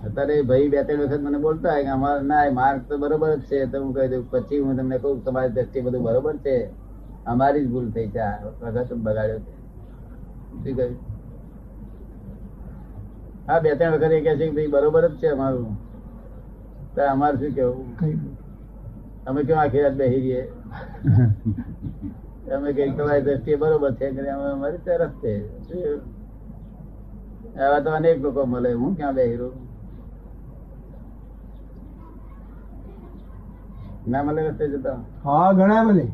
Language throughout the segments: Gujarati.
અત્યારે ભાઈ બે ત્રણ વખત મને બોલતા હોય કે અમારે ના માર્ગ માર્ક તો બરોબર જ છે. તો હું કહી દઉં પછી હું તમને કહું તમારી દ્રષ્ટિ બધું બરોબર છે? અમારી જ ભૂલ થઈ છે. આ વખત બગાડ્યો છે. શું કહ્યું? હા બે ત્રણ વખત એ કહે છે કે ભાઈ બરોબર જ છે અમારું. તો અમારે શું કેવું અમે કેમ આખી રાત બેસી રહીએ? અમે કઈ તમારી દ્રષ્ટિએ બરોબર છે. કે અમે અમારી તરફ છે. શું? આવા તો અનેક લોકો મળે. હું ક્યાં બેસી રહું? ના મળે રસ્તે જતા? હા ઘણા મળે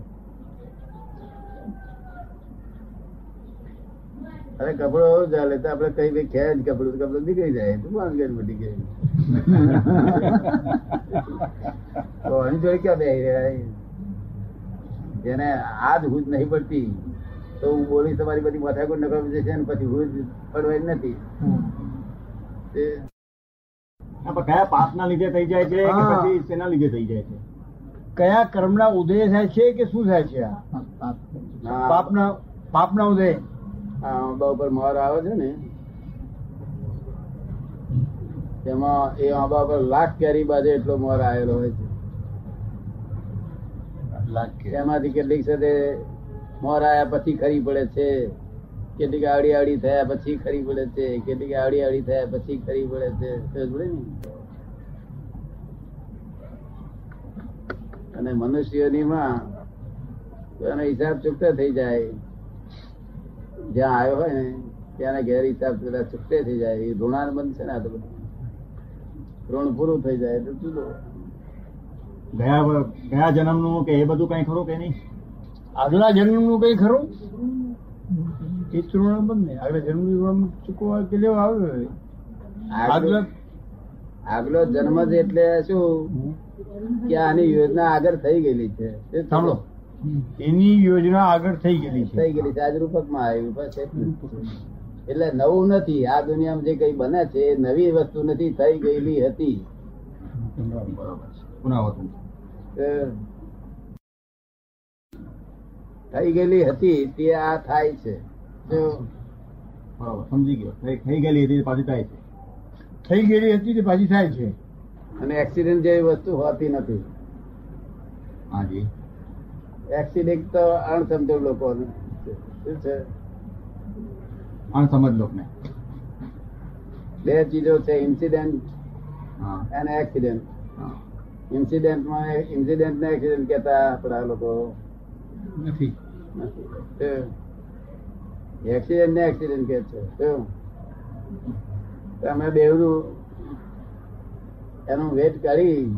અરે કપડો ચાલે તો આપડે કઈ ભાઈ ખેંચ કપડું કપડું નીકળી જાય. તું ગઈ મટી ગઈ? તો એની જોડે ક્યાં બેસી રહ્યા જેને આજ હુજ નહીં પડતી. તો હું બોલી તમારી બધી માથાકૂટ નકળ જશે ને પછી હુજ પડવાની નથી. કયા પાપ ના લીધે થઈ જાય છે કે પછી શેના લીધે થઈ જાય છે? કયા કર્મના ઉદય થાય છે કે શું થાય છે પાપના પાપના ઉદય. આંબા ઉપર મોર આવે છે ને તેમાં એ આંબા ઉપર લાખ કેરી બાજે એટલો મોર આવેલો હોય છે. એમાંથી કેટલીક સાથે મોર આવ્યા પછી ખરી પડે છે કેટલીક આડી આડી થયા પછી ખરી પડે છે કેટલીક આડી આડી થયા પછી ખરી પડે છે. સમજ પડી ને? અને મનુષ્યની માં એનો હિસાબ ચૂકતો થઈ જાય. જ્યાં આવ્યો હોય ને ત્યાંના ઘેર હિસાબ પેલા ચૂકતે થઈ જાય. એ ઋણાન બંધ છે ને આ તો બધું. ઋણ પૂરું થઈ જાય એટલે જુદો. ગયા ગયા જન્મનું કે એ બધું કઈ ખરું કે નહીં? આગલા જન્મનું કઈ ખરું? એ તૃણ બંધ નહીં આગલા જન્મ ઋણ ચૂકવવા કે લેવા આવ્યો આગલો આગલા આગલો જન્મ જ એટલે શું? કે આની યોજના આગળ થઈ ગયેલી છે. સાંભળો. એની યોજના આગળ થઈ ગયેલી છે. થઈ ગયેલી છે. આજ રૂપકમાં આવ્યું. બસ. એટલે નવું નથી. આ દુનિયામાં જે કઈ બને છે એ નવી વસ્તુ નથી. થઈ ગયેલી હતી. થઈ ગયેલી હતી તે આ થાય છે. સમજી ગયો. થઈ થઈ ગયેલી હતી પાછી થાય છે. થઈ ગયેલી હતી તે પાછી થાય છે. અને એક્સિડન્ટ જેવી વસ્તુ હોતી નથી. હાજી. એક્સિડન્ટ તો અણસમજ લોકો શું છે? અણસમજ લોકોને. બે ચીજો છે ઇન્સિડન્ટ હા. અને એક્સિડન્ટ હા. ઇન્સિડન્ટમાં ઇન્સિડન્ટ ને એક્સિડન્ટ કહેતા આપણા લોકો. નથી. એક્સિડન્ટ ને એક્સિડન્ટ કે છે. તમે બેવનું એનું વેટ કરી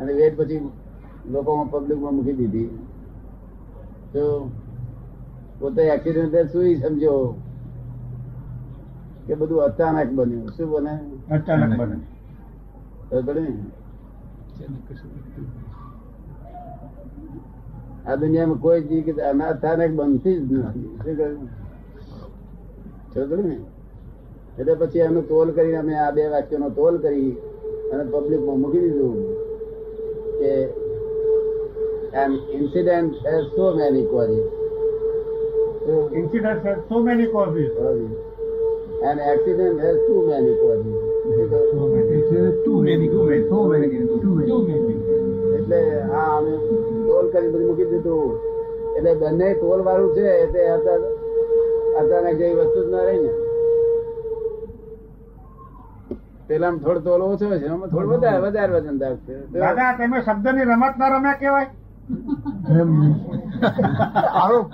અને વેટ પછી લોકોમાં પબ્લિકમાં મૂકી દીધી. તો પોતે એક્સિડન્ટ શું સમજો કે બધું અચાનક બન્યું. શું બને? અચાનક બને. આ દુનિયામાં કોઈ ચીજ કે અચાનક બનતી જ નથી. શું કહ્યું? ને? એટલે પછી એનો તોલ કરીને અમે આ બે વાક્યોનો તોલ કરી અને પબ્લિકમાં મૂકી દીધું કે an incident has so many causes incident so many causes an accident has too many too many too many એટલે હા અમે ટોલ કરી બધું મૂકી દીધું. એટલે બંને તોલ વાળું છે એટલે અચાનક જેવી વસ્તુ જ ના રહી ને. પેલા થોડો તોલો ઓછો છે. આમાં થોડો વધારે વધારે વજન છે. દાદા તમે શબ્દની રમત ના રમ્યા કેવાય આરોપ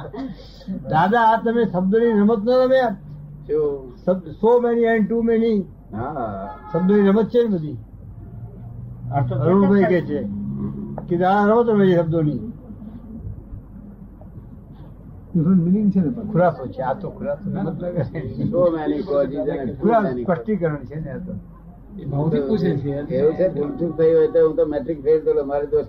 દાદા આ તમે શબ્દની રમત ના રમ્યા? So many and too many શબ્દની રમત છે બધી? અરુણભાઈ કે છે કે દાદા રમત રમે શબ્દો શબ્દોની. મિનિંગ છે ને ખુલાસો છે. આ તો many સ્પષ્ટીકરણ છે ને આ તો. ભૌતિક પૂછે છે. એવું છે ભૂલચૂક થઈ હોય તો હું તો મેટ્રિક ફેલ તો મારે દોસ્ત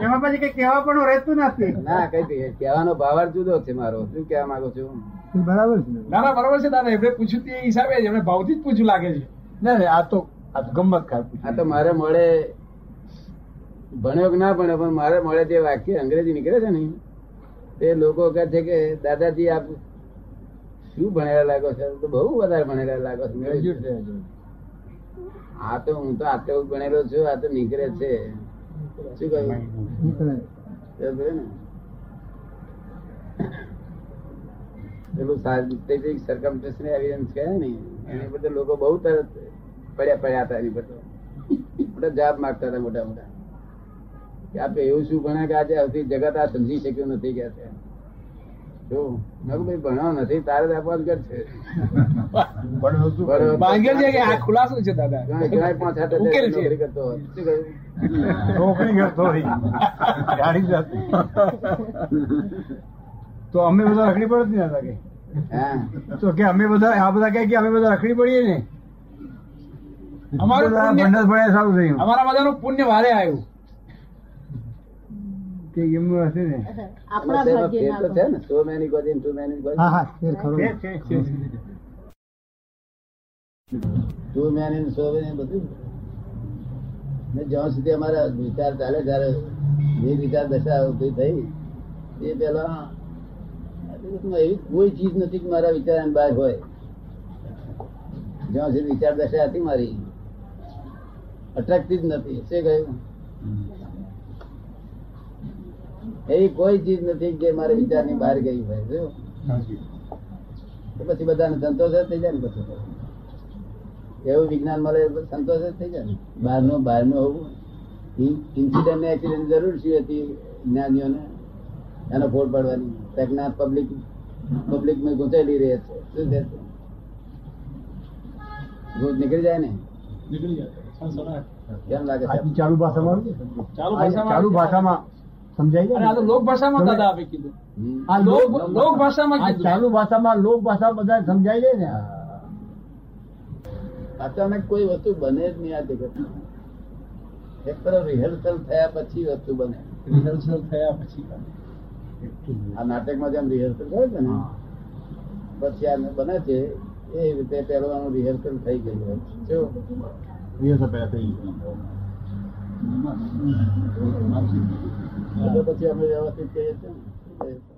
એમાં પછી કહેવાપણું રહેતું નથી. ના કઈ કહેવાનો ભાવાર્થ જુદો છે મારો. શું કહેવા માંગુ છું? બરાબર છે. ના ના બરાબર છે દાદા એમને પૂછ્યું તે હિસાબે જ એમને ભાવથી જ પૂછ્યું લાગે છે. ના આ તો આ તો ગમત ખાર આ તો મારે મળે ભણ્યો કે ના ભણ્યો પણ મારે મળે જે વાક્ય અંગ્રેજી નીકળે છે ને? તે લોકો કહે છે કે દાદાજી આપ શું ભણેલા લાગો છો? તો બહુ વધારે ભણેલા લાગો છો. આ તો હું તો આટલો ભણેલો છું આ તો નીકળે છે. શું કહ્યું? પેલું સાયન્ટિફિક સરકમસ્ટન્સ એવિડન્સ કહે ને એની પર લોકો બહુ તરત પડ્યા પડ્યા હતા એની બધો બધા જવાબ માગતા હતા મોટા મોટા. કે આપે એવું શું ભણ્યા કે આજે આવતી જગત આ સમજી શક્યું નથી કે છે જો મેં ભાઈ ભણ્યો નથી તારે જ આપવાનું કર છે પણ હતું. બરોબર. માંગેલ છે કે આ ખુલાસો છે દાદા ઘણા- ઘણા પાંચ સાત હજાર ઉકેલ છે. નોકરી કરતો શું કહ્યું? નોકરી કરતો ગાડી જાતી. તો અમે બધા રખડી પડત ને હતા કે તો કે અમે બધા આ બધા કહે કે અમે બધા રખડી પડીએ ને અમારું બધા પુણ્ય- પડ્યા સારું થયું અમારા બધાનું પુણ્ય વારે આવ્યું કે એમનું હશે ને. આપણા ભાગ્ય તો છે ને સો મેની ગોદી ટુ મેની હા હા ફેર ખરો. Too man in so man બધું. ને જ્યાં સુધી અમારા વિચાર ચાલે ત્યારે જે વિચાર દશા ઊભી થઈ એ પેલા એવી કોઈ ચીજ નથી કે મારા વિચાર બહાર હોય. જ્યાં સુધી વિચાર દશા હતી મારી અટકતી જ નથી. શું કહ્યું? એવી કોઈ ચીજ નથી કે વિચારની બહાર ગઈ હોય જો. પછી બધાને સંતોષ જ થઈ જાય ને પછી. એવું વિજ્ઞાન મળે સંતોષ જ થઈ જાય ને. બહારનું બહારનું હોવું. ઇન્સિડન્ટ ને એક્સિડન્ટ જરૂર શું હતી જ્ઞાનીઓને. એનો ફોડ પાડવાની. ટેકના પબ્લિક પબ્લિકમાં ગુંચાયેલી રહે છે. શું છે? ભૂત નીકળી જાય ને? નીકળી જાય. કેમ લાગે ચાલુ ભાષામાં ચાલુ આ ભાષામાં ચાલુ ભાષામાં. સમજાય આ તો લોક ભાષામાં દાદા આપે કીધું. આ લોક લોક લોક ભાષામાં ચાલુ ભાષામાં લોક ભાષા બધા સમજાય છે ને? અચાનક કોઈ વસ્તુ બને જ નહીં આ જગત એક તરફ રિહર્સલ થયા પછી વસ્તુ બને. રિહર્સલ થયા પછી આ નાટકમાં જેમ રિહર્સલ કરે છે ને પછી આ બને છે એ રીતે પહેરવાનું રિહર્સલ થઈ ગયું હોય છે. શું? પહેલા થઈ ગયું. પછી અમે વ્યવસ્થિત કહીએ છીએ